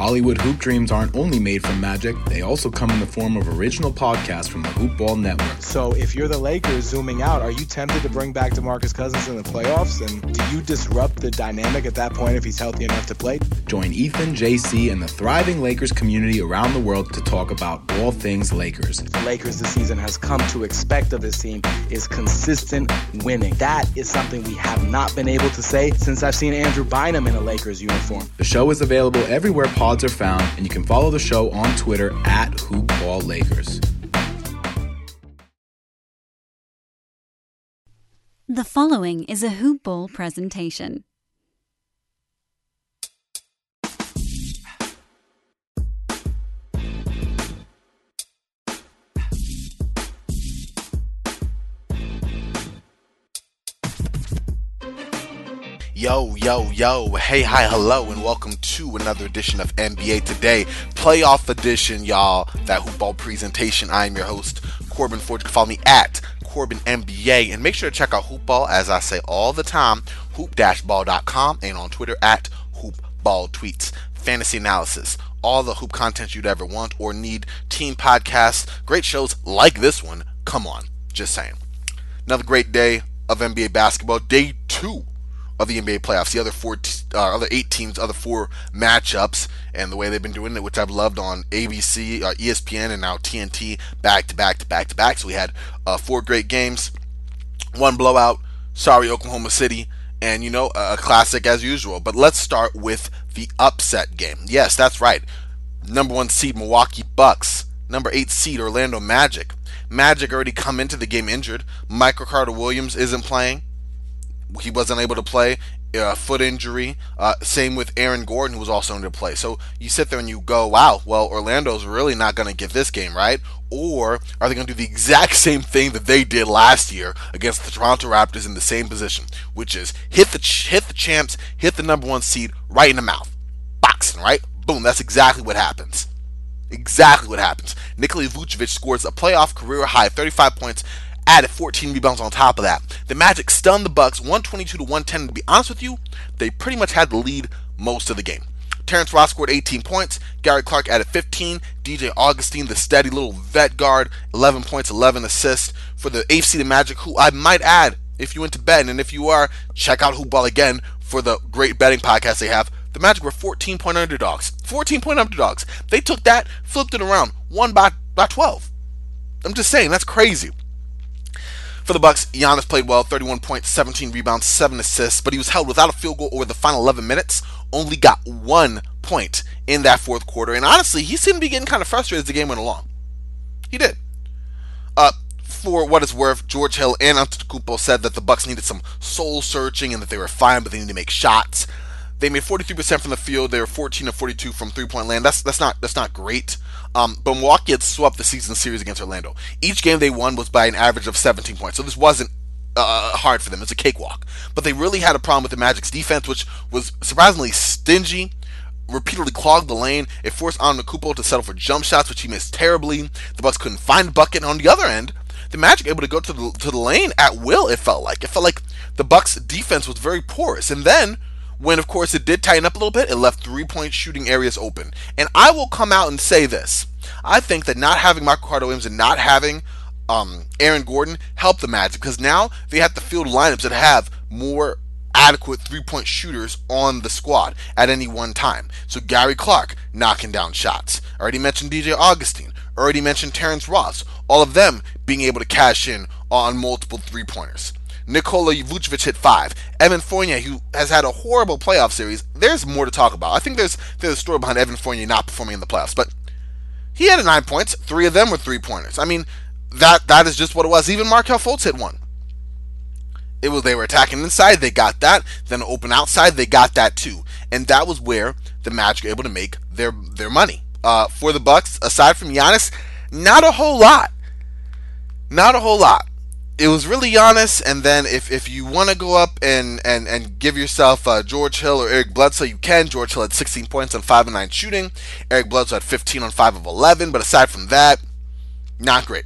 Hollywood Hoop Dreams aren't only made from magic, they also come in the form of original podcasts from the Hoop Ball Network. So if you're the Lakers zooming out, are you tempted to bring back DeMarcus Cousins in the playoffs? And do you disrupt the dynamic at that point if he's healthy enough to play? Join Ethan, JC, and the thriving Lakers community around the world to talk about all things Lakers. The Lakers this season has come to expect of this team is consistent winning. That is something we have not been able to say since I've seen Andrew Bynum in a Lakers uniform. The show is available everywhere are found, and you can follow the show on Twitter at HoopBallLakers. The following is a Hoop Ball presentation. Yo, yo, yo, hey, hi, hello, and welcome to another edition of NBA Today, playoff edition, y'all. That hoopball presentation. I am your host, Corbin Ford. You can follow me at Corbin NBA, and make sure to check out Hoopball, as I say all the time, hoop-ball.com, and on Twitter at hoopball tweets. Fantasy analysis, all the hoop content you'd ever want or need, team podcasts, great shows like this one. Come on, just saying. Another great day of NBA basketball, day two of the NBA playoffs. The other four, uh, other eight teams, other four matchups, and the way they've been doing it, which I've loved on ABC, uh, ESPN, and now TNT, back to back to back to back. So we had uh, four great games, one blowout. Sorry, Oklahoma City, and you know a classic as usual. But let's start with the upset game. Yes, that's right. Number one seed Milwaukee Bucks. Number eight seed Orlando Magic. Magic already come into the game injured. Michael Carter Williams isn't playing he wasn't able to play. Uh, foot injury. Uh, same with Aaron Gordon, who was also into play. So you sit there and you go, wow, well, Orlando's really not going to get this game, right? Or are they going to do the exact same thing that they did last year against the Toronto Raptors in the same position, which is hit the ch- hit the champs, hit the number one seed right in the mouth, boxing, right? Boom. That's exactly what happens. Exactly what happens. Nikola Vucevic scores a playoff career high 35 points added 14 rebounds on top of that. The Magic stunned the Bucks 122 to 110. To be honest with you, they pretty much had the lead most of the game. Terrence Ross scored 18 points. Gary Clark added 15. DJ Augustin, the steady little vet guard, 11 points, 11 assists for the AFC the Magic, who I might add, if you went to bet, and if you are, check out Hoopball again for the great betting podcast they have. The Magic were 14 point underdogs. 14 point underdogs. They took that, flipped it around, won by, by 12. I'm just saying, that's crazy. For the Bucks, Giannis played well, 31 points, 17 rebounds, 7 assists, but he was held without a field goal over the final 11 minutes. Only got one point in that fourth quarter, and honestly, he seemed to be getting kind of frustrated as the game went along. He did. Uh, for what it's worth, George Hill and Antetokounmpo said that the Bucks needed some soul searching and that they were fine, but they needed to make shots. They made 43% from the field. They were 14 of 42 from three-point land. That's that's not that's not great. Um, but Milwaukee had swept the season series against Orlando. Each game they won was by an average of 17 points. So this wasn't uh, hard for them. It's a cakewalk. But they really had a problem with the Magic's defense, which was surprisingly stingy. Repeatedly clogged the lane. It forced Antetokounmpo to settle for jump shots, which he missed terribly. The Bucks couldn't find a bucket. And on the other end, the Magic able to go to the to the lane at will. It felt like it felt like the Bucks' defense was very porous. And then when of course it did tighten up a little bit, it left three point shooting areas open. And I will come out and say this. I think that not having Michael Carter Williams and not having um, Aaron Gordon helped the Magic because now they have to field lineups that have more adequate three point shooters on the squad at any one time. So Gary Clark knocking down shots. Already mentioned DJ Augustin. Already mentioned Terrence Ross. All of them being able to cash in on multiple three pointers. Nikola Vucevic hit five. Evan Fournier, who has had a horrible playoff series, there's more to talk about. I think there's there's a story behind Evan Fournier not performing in the playoffs, but he had nine points. Three of them were three pointers. I mean, that that is just what it was. Even Markelle Fultz hit one. It was they were attacking inside, they got that. Then open outside, they got that too. And that was where the Magic were able to make their their money. Uh, for the Bucks, aside from Giannis, not a whole lot. Not a whole lot it was really Giannis, and then if, if you want to go up and, and, and give yourself uh, George Hill or Eric Bledsoe, you can. George Hill had 16 points on 5 of 9 shooting. Eric Bledsoe had 15 on 5 of 11, but aside from that, not great.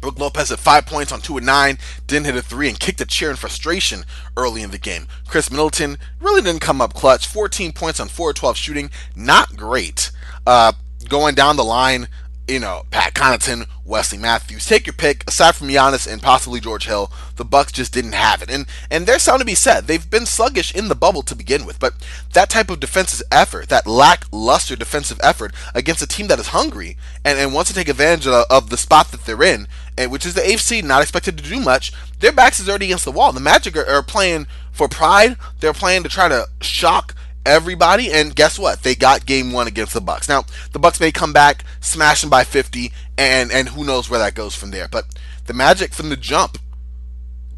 Brook Lopez had five points on two and nine, didn't hit a three, and kicked a chair in frustration early in the game. Khris Middleton really didn't come up clutch. 14 points on 4 12 shooting, not great. Uh, going down the line, you know, Pat Connaughton, Wesley Matthews. Take your pick. Aside from Giannis and possibly George Hill, the Bucks just didn't have it. And and there's something to be said. They've been sluggish in the bubble to begin with, but that type of defensive effort, that lackluster defensive effort against a team that is hungry and, and wants to take advantage of, of the spot that they're in, and which is the AFC, not expected to do much. Their backs is already against the wall. The Magic are, are playing for pride. They're playing to try to shock everybody and guess what? They got game one against the bucks. Now the bucks may come back smash them by 50 and and who knows where that goes from there. But the magic from the jump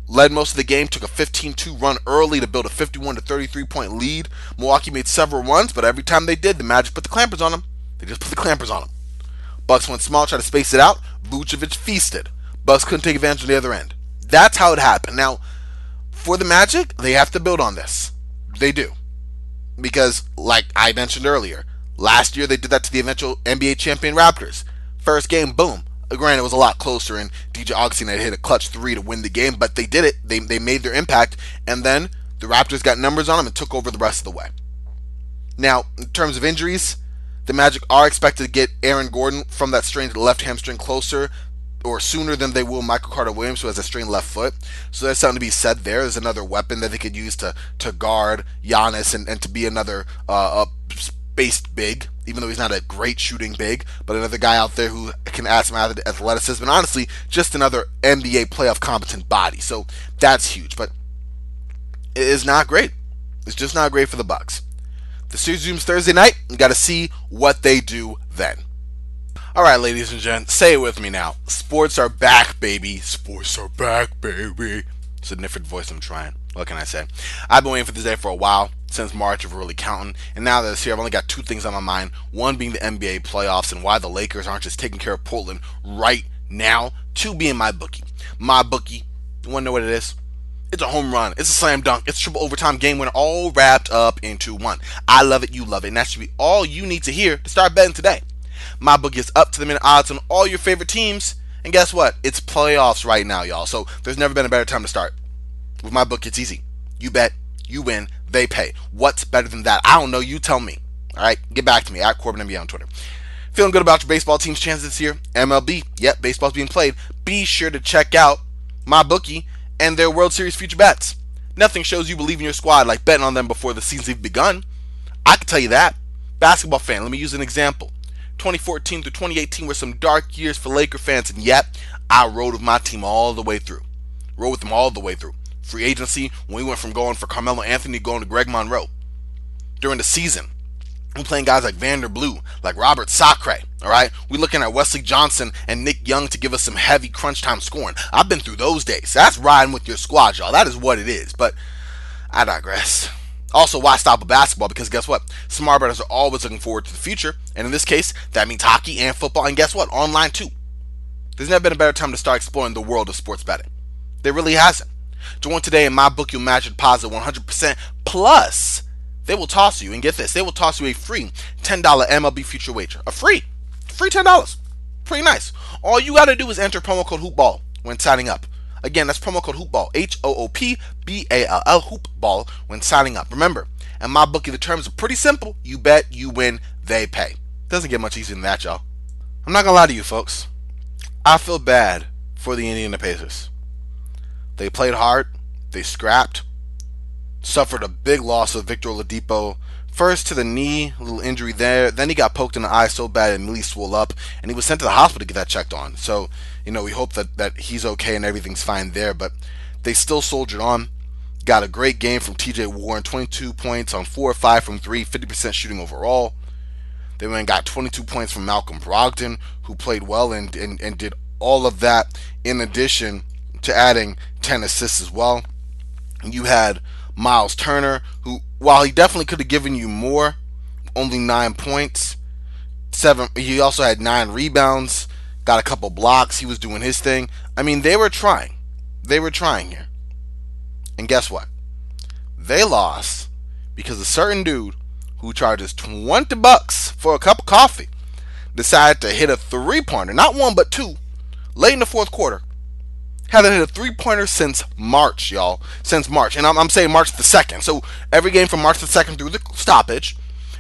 led most of the game took a 15-2 run early to build a 51 to 33 point lead. Milwaukee made several runs but every time they did the magic put the clampers on them. They just put the clampers on them. Bucks went small tried to space it out. Vucevic feasted. Bucks couldn't take advantage of the other end. That's how it happened. Now for the magic they have to build on this. They do because, like I mentioned earlier, last year they did that to the eventual NBA champion Raptors. First game, boom. Granted, it was a lot closer, and DJ Augustin had hit a clutch three to win the game, but they did it. They, they made their impact, and then the Raptors got numbers on them and took over the rest of the way. Now, in terms of injuries, the Magic are expected to get Aaron Gordon from that strained left hamstring closer or sooner than they will Michael Carter Williams, who has a strained left foot. So there's something to be said there. There's another weapon that they could use to to guard Giannis and, and to be another uh, spaced big, even though he's not a great shooting big, but another guy out there who can add some athleticism and honestly, just another NBA playoff competent body. So that's huge, but it is not great. It's just not great for the Bucks. The series resumes Thursday night. You got to see what they do then. All right, ladies and gents, say it with me now. Sports are back, baby. Sports are back, baby. It's a different voice I'm trying. What can I say? I've been waiting for this day for a while, since March, if we're really counting. And now that it's here, I've only got two things on my mind. One being the NBA playoffs and why the Lakers aren't just taking care of Portland right now. Two being my bookie. My bookie. You want to know what it is? It's a home run. It's a slam dunk. It's a triple overtime game winner, all wrapped up into one. I love it. You love it. And that should be all you need to hear to start betting today. My book is up to the minute odds on all your favorite teams. And guess what? It's playoffs right now, y'all. So there's never been a better time to start. With my book, it's easy. You bet, you win, they pay. What's better than that? I don't know. You tell me. All right, get back to me at Corbin NBA on Twitter. Feeling good about your baseball team's chances this year? MLB, yep, baseball's being played. Be sure to check out my bookie and their World Series future bets. Nothing shows you believe in your squad like betting on them before the season's even begun. I can tell you that. Basketball fan, let me use an example. 2014 through 2018 were some dark years for Laker fans, and yet I rode with my team all the way through. Rode with them all the way through. Free agency, when we went from going for Carmelo Anthony going to Greg Monroe. During the season, we're playing guys like Vander Blue, like Robert Sacre, all right? We looking at Wesley Johnson and Nick Young to give us some heavy crunch time scoring. I've been through those days. That's riding with your squad, y'all. That is what it is. But I digress. Also, why stop with basketball? Because guess what? Smart bettors are always looking forward to the future. And in this case, that means hockey and football. And guess what? Online too. There's never been a better time to start exploring the world of sports betting. There really hasn't. Join today and my book you'll match it positive 100%. Plus, they will toss you, and get this, they will toss you a free $10 MLB future wager. A free, free $10. Pretty nice. All you got to do is enter promo code HOOPBALL when signing up. Again, that's promo code HoopBall, H O O P B A L L, HoopBall, when signing up. Remember, and my bookie, the terms are pretty simple. You bet, you win, they pay. Doesn't get much easier than that, y'all. I'm not gonna lie to you, folks. I feel bad for the Indiana Pacers. They played hard, they scrapped, suffered a big loss of Victor Oladipo First to the knee, little injury there. Then he got poked in the eye so bad it immediately swelled up, and he was sent to the hospital to get that checked on. So, you know, we hope that, that he's okay and everything's fine there. But they still soldiered on. Got a great game from TJ Warren, 22 points on 4 or 5 from 3, 50% shooting overall. They went and got 22 points from Malcolm Brogdon, who played well and, and, and did all of that in addition to adding 10 assists as well. You had Miles Turner, who, while he definitely could have given you more, only nine points, seven. He also had nine rebounds, got a couple blocks. He was doing his thing. I mean, they were trying. They were trying here. And guess what? They lost because a certain dude who charges 20 bucks for a cup of coffee decided to hit a three pointer, not one but two, late in the fourth quarter, haven't hit a three pointer since March, y'all. Since March. And I'm, I'm, saying March the 2nd. So every game from March the 2nd through the stoppage.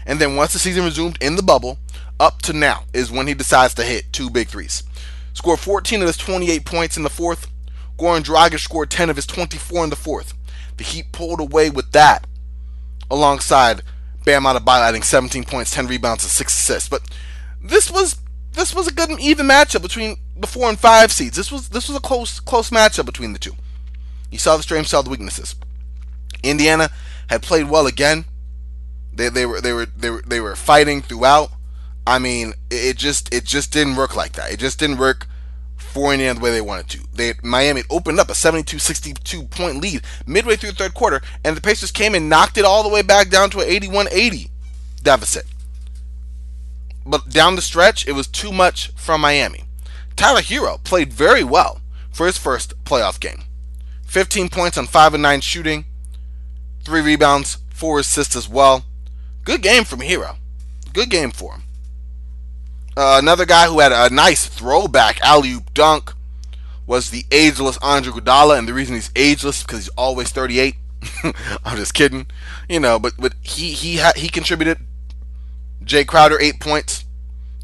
And then once the season resumed in the bubble, up to now is when he decides to hit two big threes. Scored 14 of his 28 points in the fourth. Goran Dragic scored 10 of his 24 in the fourth. The Heat pulled away with that alongside Bam Adebayo adding 17 points, 10 rebounds, and 6 assists. But this was this was a good and even matchup between the four and five seeds. This was this was a close close matchup between the two. You saw the strengths, saw the weaknesses. Indiana had played well again. They, they were they were they were they were fighting throughout. I mean, it just it just didn't work like that. It just didn't work for Indiana the way they wanted to. They Miami opened up a 72-62 point lead midway through the third quarter, and the Pacers came and knocked it all the way back down to an 81-80 deficit. But down the stretch, it was too much from Miami. Tyler Herro played very well for his first playoff game. 15 points on 5 and 9 shooting, 3 rebounds, 4 assists as well. Good game from Herro. Good game for him. Uh, another guy who had a nice throwback alley oop dunk was the ageless Andre Iguodala, and the reason he's ageless is because he's always 38. I'm just kidding, you know. But but he he ha- he contributed. Jae Crowder eight points,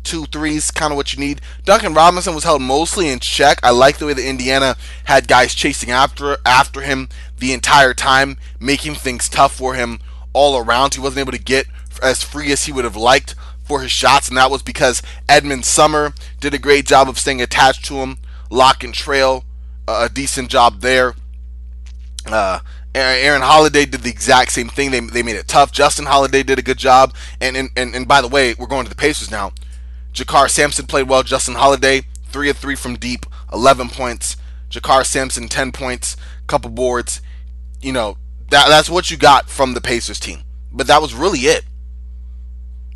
two threes, kind of what you need. Duncan Robinson was held mostly in check. I like the way that Indiana had guys chasing after after him the entire time, making things tough for him all around. He wasn't able to get as free as he would have liked for his shots, and that was because Edmond Sumner did a great job of staying attached to him, lock and trail, a decent job there. Uh, Aaron Holiday did the exact same thing. They, they made it tough. Justin Holiday did a good job. And, and, and, and by the way, we're going to the Pacers now. JaKarr Sampson played well. Justin Holiday, 3 of 3 from deep, 11 points. JaKarr Sampson, 10 points, couple boards. You know, that that's what you got from the Pacers team. But that was really it.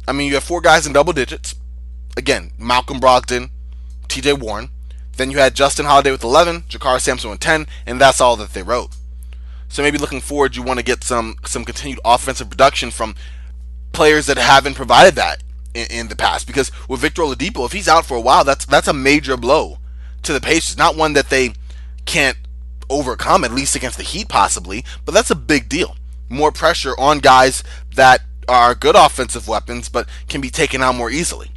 I mean, you have four guys in double digits. Again, Malcolm Brogdon, TJ Warren. Then you had Justin Holiday with 11, JaKarr Sampson with 10, and that's all that they wrote. So maybe looking forward, you want to get some some continued offensive production from players that haven't provided that in, in the past. Because with Victor Oladipo, if he's out for a while, that's that's a major blow to the Pacers. Not one that they can't overcome, at least against the Heat, possibly, but that's a big deal. More pressure on guys that are good offensive weapons, but can be taken out more easily.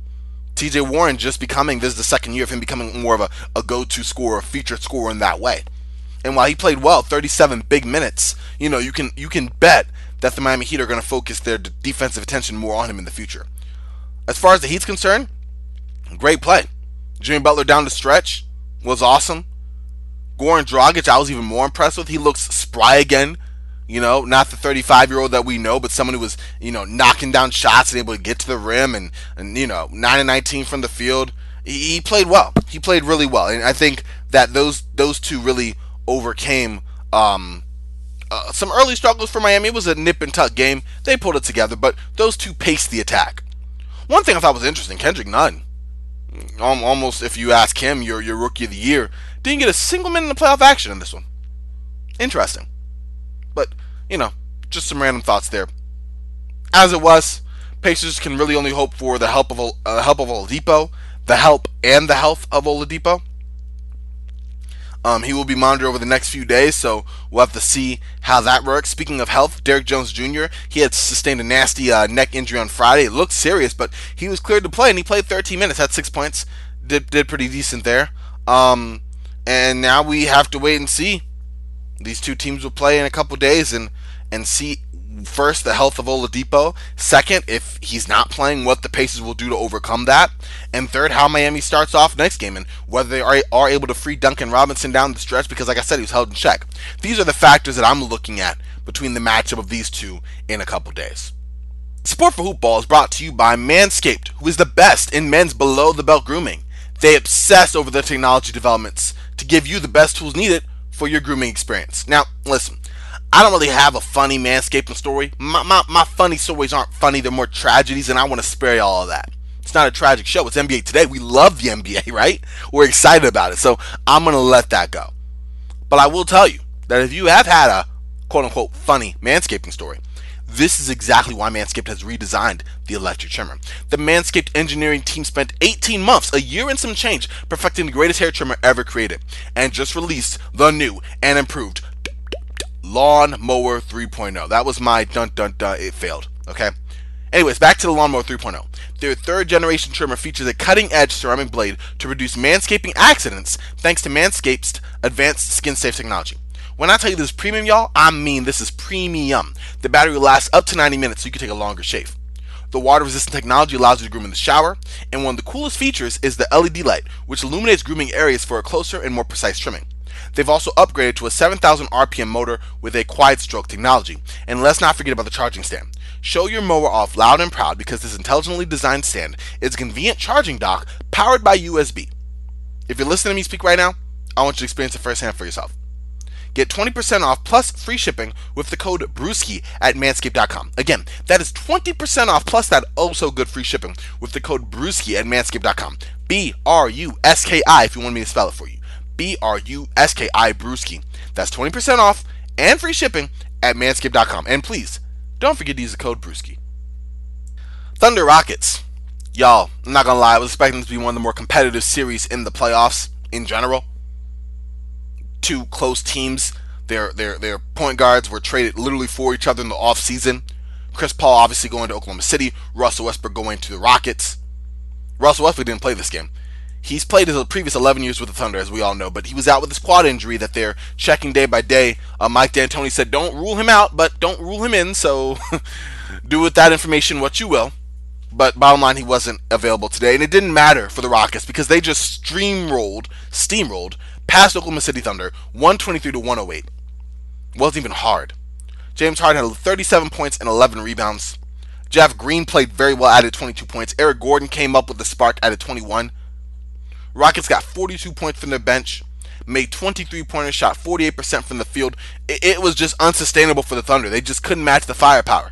TJ Warren just becoming this is the second year of him becoming more of a, a go to scorer, a featured scorer in that way. And while he played well, 37 big minutes, you know, you can you can bet that the Miami Heat are going to focus their defensive attention more on him in the future. As far as the Heat's concerned, great play. Jimmy Butler down the stretch was awesome. Goran Dragic, I was even more impressed with. He looks spry again. You know, not the 35 year old that we know, but someone who was, you know, knocking down shots and able to get to the rim and, and you know, 9 and 19 from the field. He, he played well. He played really well. And I think that those those two really overcame um, uh, some early struggles for Miami. It was a nip and tuck game. They pulled it together, but those two paced the attack. One thing I thought was interesting Kendrick Nunn, almost if you ask him, your, your rookie of the year, didn't get a single minute of playoff action in this one. Interesting. But, you know, just some random thoughts there. As it was, Pacers can really only hope for the help of uh, help of Oladipo, the help and the health of Oladipo. Um, he will be monitored over the next few days, so we'll have to see how that works. Speaking of health, Derrick Jones Jr. he had sustained a nasty uh, neck injury on Friday. It looked serious, but he was cleared to play, and he played 13 minutes, had six points, did did pretty decent there. Um, and now we have to wait and see these two teams will play in a couple days and and see first the health of Oladipo, second if he's not playing what the Pacers will do to overcome that, and third how Miami starts off next game and whether they are, are able to free Duncan Robinson down the stretch because like I said he was held in check. These are the factors that I'm looking at between the matchup of these two in a couple days. Support for Hoopball is brought to you by Manscaped, who is the best in men's below the belt grooming. They obsess over their technology developments to give you the best tools needed for your grooming experience. Now, listen, I don't really have a funny manscaping story. My, my, my funny stories aren't funny, they're more tragedies, and I want to spare you all of that. It's not a tragic show, it's NBA Today. We love the NBA, right? We're excited about it, so I'm going to let that go. But I will tell you that if you have had a quote unquote funny manscaping story, This is exactly why Manscaped has redesigned the electric trimmer. The Manscaped engineering team spent 18 months, a year and some change, perfecting the greatest hair trimmer ever created, and just released the new and improved Lawn Mower 3.0. That was my dun dun dun. It failed. Okay. Anyways, back to the Lawnmower 3.0. Their third generation trimmer features a cutting edge ceramic blade to reduce manscaping accidents thanks to Manscaped's advanced skin safe technology. When I tell you this is premium, y'all, I mean this is premium. The battery will last up to 90 minutes so you can take a longer shave. The water resistant technology allows you to groom in the shower, and one of the coolest features is the LED light, which illuminates grooming areas for a closer and more precise trimming. They've also upgraded to a 7,000 RPM motor with a quiet stroke technology. And let's not forget about the charging stand. Show your mower off loud and proud because this intelligently designed stand is a convenient charging dock powered by USB. If you're listening to me speak right now, I want you to experience it firsthand for yourself. Get 20% off plus free shipping with the code BRUSKI at manscaped.com. Again, that is 20% off plus that oh also good free shipping with the code BRUSKI at manscaped.com. B R U S K I if you want me to spell it for you. B R U S K I Brewski. That's 20% off and free shipping at manscaped.com. And please, don't forget to use the code Brewski. Thunder Rockets. Y'all, I'm not gonna lie, I was expecting this to be one of the more competitive series in the playoffs in general two close teams. Their their their point guards were traded literally for each other in the offseason. Chris Paul obviously going to Oklahoma City, Russell Westbrook going to the Rockets. Russell Westbrook didn't play this game. He's played his previous 11 years with the Thunder, as we all know, but he was out with his quad injury that they're checking day by day. Uh, Mike D'Antoni said, "Don't rule him out, but don't rule him in." So, do with that information what you will. But bottom line, he wasn't available today, and it didn't matter for the Rockets because they just steamrolled, steamrolled past Oklahoma City Thunder, 123 to 108. Wasn't even hard. James Harden had 37 points and 11 rebounds. Jeff Green played very well, added 22 points. Eric Gordon came up with the spark, added 21. Rockets got 42 points from their bench, made 23 pointers, shot 48% from the field. It, it, was just unsustainable for the Thunder. They just couldn't match the firepower.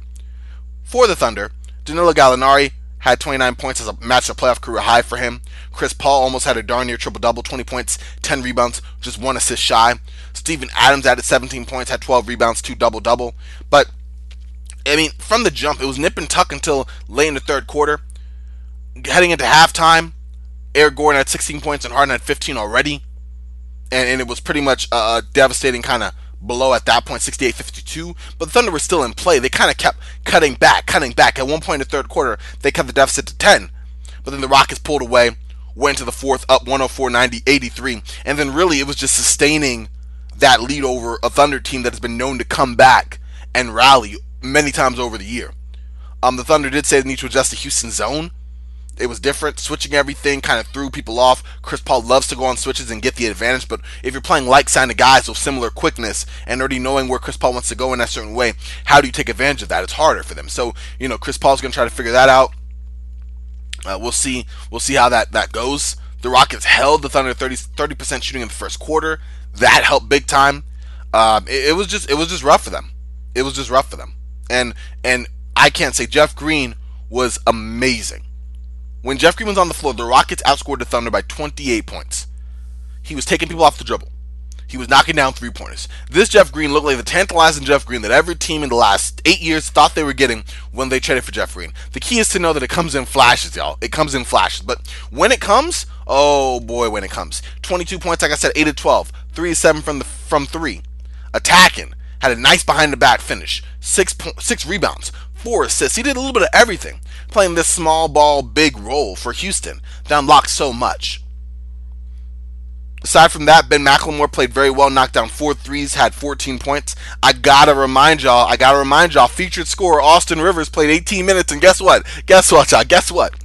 For the Thunder, Danilo Gallinari had 29 points as a match a playoff career high for him. Chris Paul almost had a darn near triple double 20 points, 10 rebounds, just one assist shy. Steven Adams added 17 points, had 12 rebounds, two double double. But, I mean, from the jump, it was nip and tuck until late in the third quarter. Heading into halftime, Eric Gordon had 16 points and Harden had 15 already. And, and it was pretty much a devastating kind of below at that point, 68-52. But the Thunder were still in play. They kind of kept cutting back, cutting back. At one point in the third quarter, they cut the deficit to 10. But then the Rockets pulled away, went to the fourth, up 104-90-83. And then really it was just sustaining that lead over a Thunder team that has been known to come back and rally many times over the year. Um, the Thunder did say they need to adjust the Houston zone it was different. Switching everything kind of threw people off. Chris Paul loves to go on switches and get the advantage, but if you're playing like of guys with similar quickness and already knowing where Chris Paul wants to go in a certain way, how do you take advantage of that? It's harder for them. So, you know, Chris Paul's going to try to figure that out. Uh, we'll see. We'll see how that that goes. The Rockets held the Thunder 30 percent shooting in the first quarter. That helped big time. Um, it, it was just it was just rough for them. It was just rough for them. And and I can't say Jeff Green was amazing. When Jeff Green was on the floor, the Rockets outscored the Thunder by 28 points. He was taking people off the dribble. He was knocking down three pointers. This Jeff Green looked like the tantalizing Jeff Green that every team in the last eight years thought they were getting when they traded for Jeff Green. The key is to know that it comes in flashes, y'all. It comes in flashes. But when it comes, oh boy, when it comes. 22 points, like I said, 8 to 12. 3 to 7 from the from 3. Attacking. Had a nice behind the back finish. Six, po- six rebounds four assists. He did a little bit of everything, playing this small ball, big role for Houston that unlocked so much. Aside from that, Ben McLemore played very well, knocked down four threes, had 14 points. I gotta remind y'all, I gotta remind y'all, featured scorer Austin Rivers played 18 minutes, and guess what? Guess what, y'all? Guess what?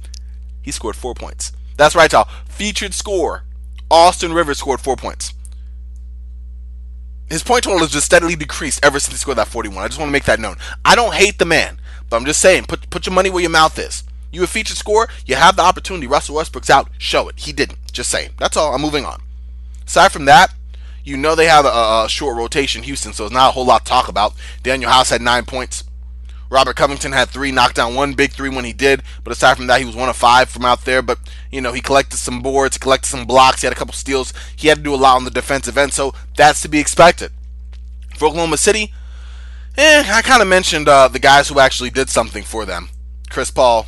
He scored four points. That's right, y'all. Featured scorer Austin Rivers scored four points. His point total has just steadily decreased ever since he scored that 41. I just want to make that known. I don't hate the man. But I'm just saying, put put your money where your mouth is. You a featured score, you have the opportunity. Russell Westbrook's out, show it. He didn't. Just saying. That's all. I'm moving on. Aside from that, you know they have a, a short rotation, Houston, so it's not a whole lot to talk about. Danuel House had nine points. Robert Covington had three, knocked down one big three when he did. But aside from that, he was one of five from out there. But, you know, he collected some boards, collected some blocks, he had a couple steals. He had to do a lot on the defensive end, so that's to be expected. For Oklahoma City, Eh, I kind of mentioned uh, the guys who actually did something for them. Chris Paul,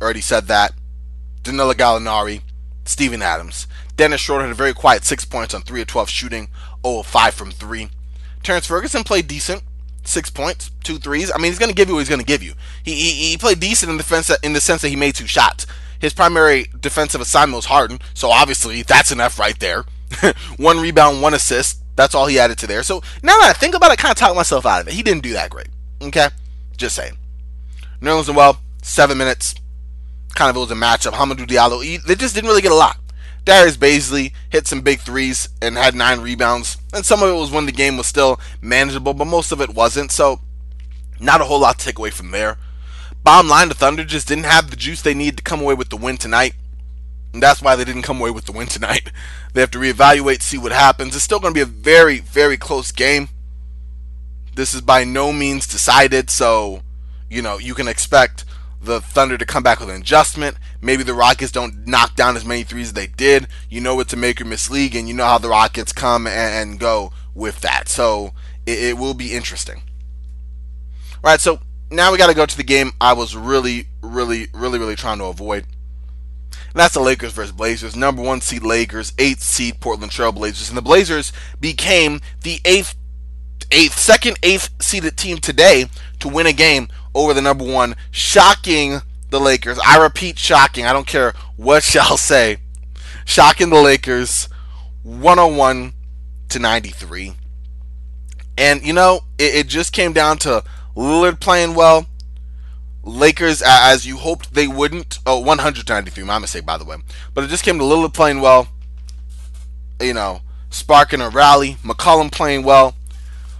already said that. Danilo Gallinari, Steven Adams. Dennis Schroeder had a very quiet six points on 3 of 12 shooting, 0 of 5 from 3. Terrence Ferguson played decent, six points, two threes. I mean, he's going to give you what he's going to give you. He, he, he played decent in defense, in the sense that he made two shots. His primary defensive assignment was Harden, so obviously that's enough right there. one rebound, one assist. That's all he added to there. So now that I think about it, I kind of talk myself out of it. He didn't do that great. Okay? Just saying. New Nerlens well, seven minutes. Kind of it was a matchup. Hamidou Diallo, he, they just didn't really get a lot. Darius Bazley hit some big threes and had nine rebounds. And some of it was when the game was still manageable, but most of it wasn't. So, not a whole lot to take away from there. Bottom line, the Thunder just didn't have the juice they needed to come away with the win tonight. And that's why they didn't come away with the win tonight. They have to reevaluate, see what happens. It's still going to be a very, very close game. This is by no means decided, so, you know, you can expect the Thunder to come back with an adjustment. Maybe the Rockets don't knock down as many threes as they did. You know it's a make or miss league, and you know how the Rockets come and go with that. So it, it will be interesting. All right, so now we got to go to the game I was really, really, really, really trying to avoid. That's the Lakers versus Blazers. Number one seed Lakers, eighth seed Portland Trail Blazers, and the Blazers became the eighth, eighth, second, eighth seeded team today to win a game over the number one, shocking the Lakers. I repeat, shocking. I don't care what y'all say. Shocking the Lakers, 101 to 93. And you know, it, it just came down to Lillard playing well. Lakers, as you hoped they wouldn't. Oh, 193, my mistake, by the way. But it just came to Lillard playing well. You know, sparking a rally. McCollum playing well.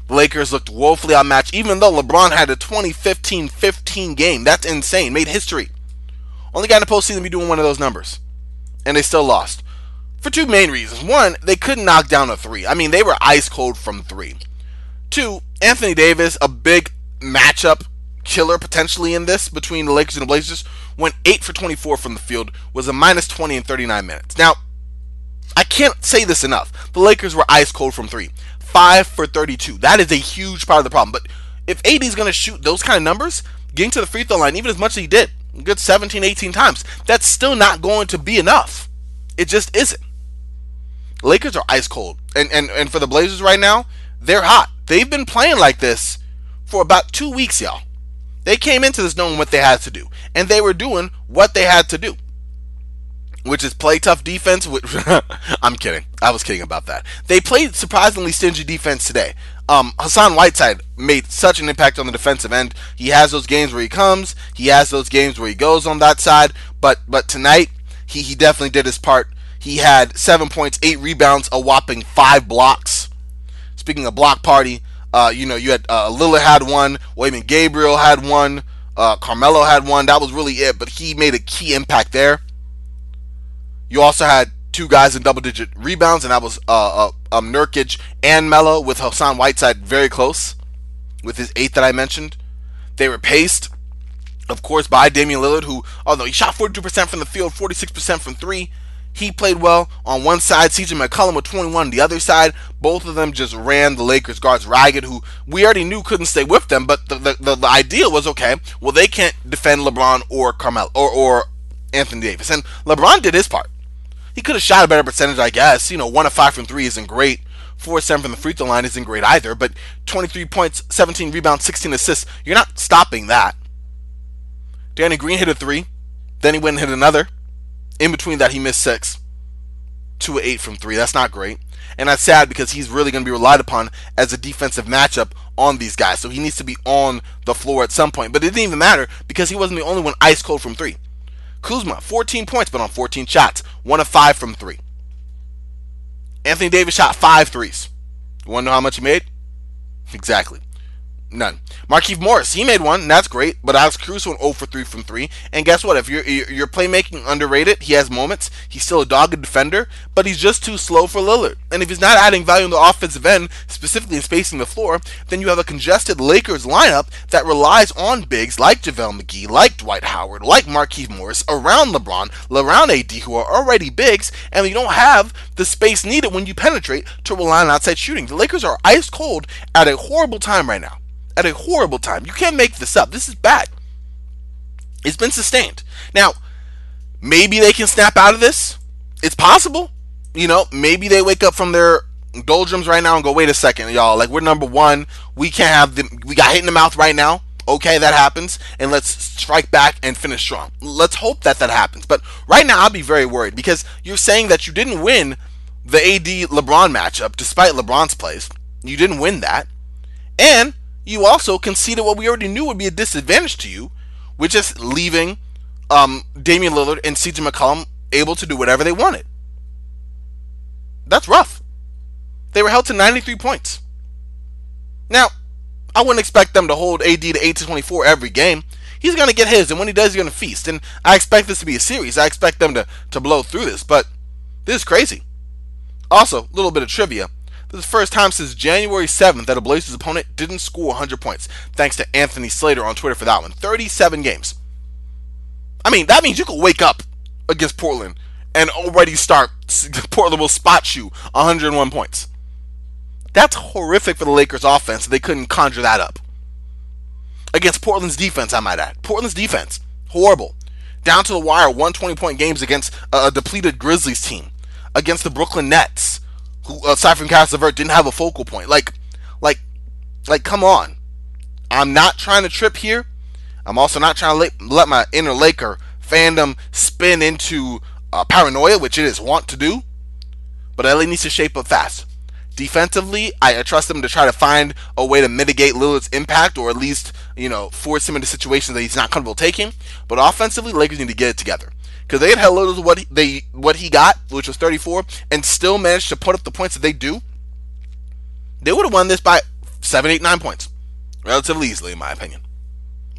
The Lakers looked woefully outmatched, even though LeBron had a 2015 15 game. That's insane. Made history. Only guy in the postseason be doing one of those numbers. And they still lost. For two main reasons. One, they couldn't knock down a three. I mean, they were ice cold from three. Two, Anthony Davis, a big matchup killer potentially in this between the Lakers and the Blazers, went 8 for 24 from the field, was a minus 20 in 39 minutes. Now, I can't say this enough. The Lakers were ice cold from three. 5 for 32. That is a huge part of the problem. But if AD is going to shoot those kind of numbers, getting to the free throw line, even as much as he did, good 17, 18 times, that's still not going to be enough. It just isn't. Lakers are ice cold. And, and, and for the Blazers right now, they're hot. They've been playing like this for about two weeks, y'all. They came into this knowing what they had to do. And they were doing what they had to do which is play tough defense. Which I'm kidding. I was kidding about that. They played surprisingly stingy defense today. Um, Hassan Whiteside made such an impact on the defensive end. He has those games where he comes. He has those games where he goes on that side. But but tonight he he definitely did his part. He had seven points, eight rebounds, a whopping five blocks. Speaking of block party, uh, you know you had uh, Lillard had one, Wenyen Gabriel had one, uh, Carmelo had one. That was really it. But he made a key impact there. You also had two guys in double digit rebounds, and that was uh, uh, um, Nurkic and Melo with Hassan Whiteside very close with his eight that I mentioned. They were paced, of course, by Damian Lillard, who, although he shot 42% from the field, 46% from three, he played well on one side. CJ McCollum with 21 on the other side. Both of them just ran the Lakers guards ragged, who we already knew couldn't stay with them. But the, the, the, the idea was okay, well, they can't defend LeBron or Carmelo or, or Anthony Davis. And LeBron did his part. He could have shot a better percentage, I guess. You know, one of five from three isn't great. Four seven from the free throw line isn't great either. But 23 points, 17 rebounds, 16 assists. You're not stopping that. Danny Green hit a three. Then he went and hit another. In between that, he missed six. Two eight from three. That's not great. And that's sad because he's really going to be relied upon as a defensive matchup on these guys. So he needs to be on the floor at some point. But it didn't even matter because he wasn't the only one ice cold from three. Kuzma, 14 points, but on 14 shots. One of five from three. Anthony Davis shot five threes. You want to know how much he made? Exactly. None. Markieff Morris, he made one, and that's great. But Alex Caruso went 0 for 3 from 3. And guess what? If you're, you're playmaking underrated, he has moments. He's still a dogged defender, but he's just too slow for Lillard. And if he's not adding value on the offensive end, specifically in spacing the floor, then you have a congested Lakers lineup that relies on bigs like JaVale McGee, like Dwight Howard, like Markieff Morris, around LeBron, around AD, who are already bigs, and you don't have the space needed when you penetrate to rely on outside shooting. The Lakers are ice cold at a horrible time right now at a horrible time. You can't make this up. This is bad. It's been sustained. Now, maybe they can snap out of this. It's possible. You know, maybe they wake up from their doldrums right now and go, wait a second, y'all. Like we're number one. We can't have them. We got hit in the mouth right now. Okay, that happens, and let's strike back and finish strong. Let's hope that that happens. But right now, I'll be very worried because you're saying that you didn't win the AD LeBron matchup despite LeBron's plays. You didn't win that, and you also conceded what we already knew would be a disadvantage to you, which is leaving um, Damian Lillard and CJ McCollum able to do whatever they wanted. That's rough. They were held to 93 points. Now, I wouldn't expect them to hold AD to 8 to 24 every game. He's going to get his, and when he does, he's going to feast. And I expect this to be a series. I expect them to, to blow through this, but this is crazy. Also, a little bit of trivia. This is the first time since January 7th that a Blazers opponent didn't score 100 points. Thanks to Anthony Slater on Twitter for that one. 37 games. I mean, that means you could wake up against Portland and already start. Portland will spot you 101 points. That's horrific for the Lakers offense. They couldn't conjure that up. Against Portland's defense, I might add. Portland's defense, horrible. Down to the wire, 120 point games against a depleted Grizzlies team. Against the Brooklyn Nets, who, aside from Caris LeVert, didn't have a focal point. Like, like, like, come on. I'm not trying to trip here. I'm also not trying to let my inner Laker fandom spin into uh, paranoia, which it is want to do. But LA needs to shape up fast. Defensively, I trust them to try to find a way to mitigate Lillard's impact or at least, you know, force him into situations that he's not comfortable taking. But offensively, Lakers need to get it together. Because they had held Lillard what he, they what he got, which was 34, and still managed to put up the points that they do. They would have won this by 7, 8, 9 points. Relatively easily, in my opinion.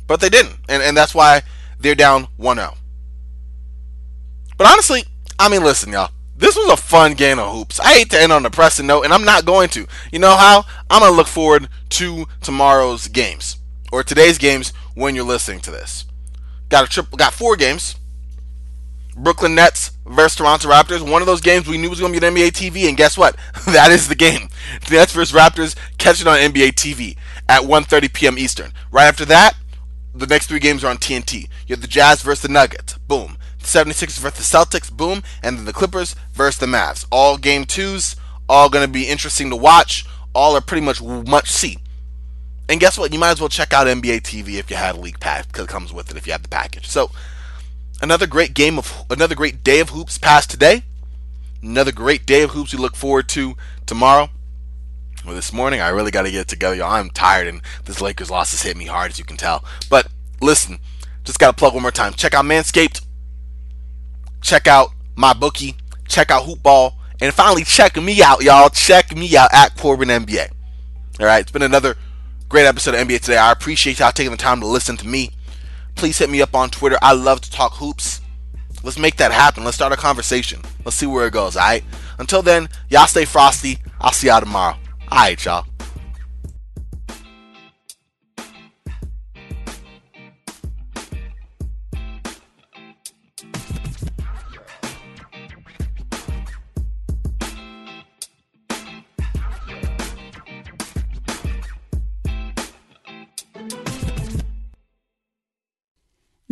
But they didn't. And, and that's why they're down 1 0. But honestly, I mean, listen, y'all. This was a fun game of hoops. I hate to end on a depressing note, and I'm not going to. You know how? I'm going to look forward to tomorrow's games or today's games when you're listening to this. Got a triple, got four games. Brooklyn Nets versus Toronto Raptors. One of those games we knew was going to be on NBA TV, and guess what? that is the game. The Nets versus Raptors. Catch it on NBA TV at 1:30 p.m. Eastern. Right after that, the next three games are on TNT. You have the Jazz versus the Nuggets. Boom. The 76ers versus the Celtics, boom, and then the Clippers versus the Mavs. All game twos, all going to be interesting to watch. All are pretty much much see. And guess what? You might as well check out NBA TV if you have a league pass because it comes with it if you have the package. So another great game of another great day of hoops passed today. Another great day of hoops we look forward to tomorrow. Well, this morning I really got to get it together, y'all. I'm tired, and this Lakers loss has hit me hard, as you can tell. But listen, just got to plug one more time. Check out Manscaped check out my bookie, check out Hoopball, and finally check me out, y'all. Check me out at Corbin NBA. All right, it's been another great episode of NBA today. I appreciate y'all taking the time to listen to me. Please hit me up on Twitter. I love to talk hoops. Let's make that happen. Let's start a conversation. Let's see where it goes, all right? Until then, y'all stay frosty. I'll see y'all tomorrow. All right, y'all.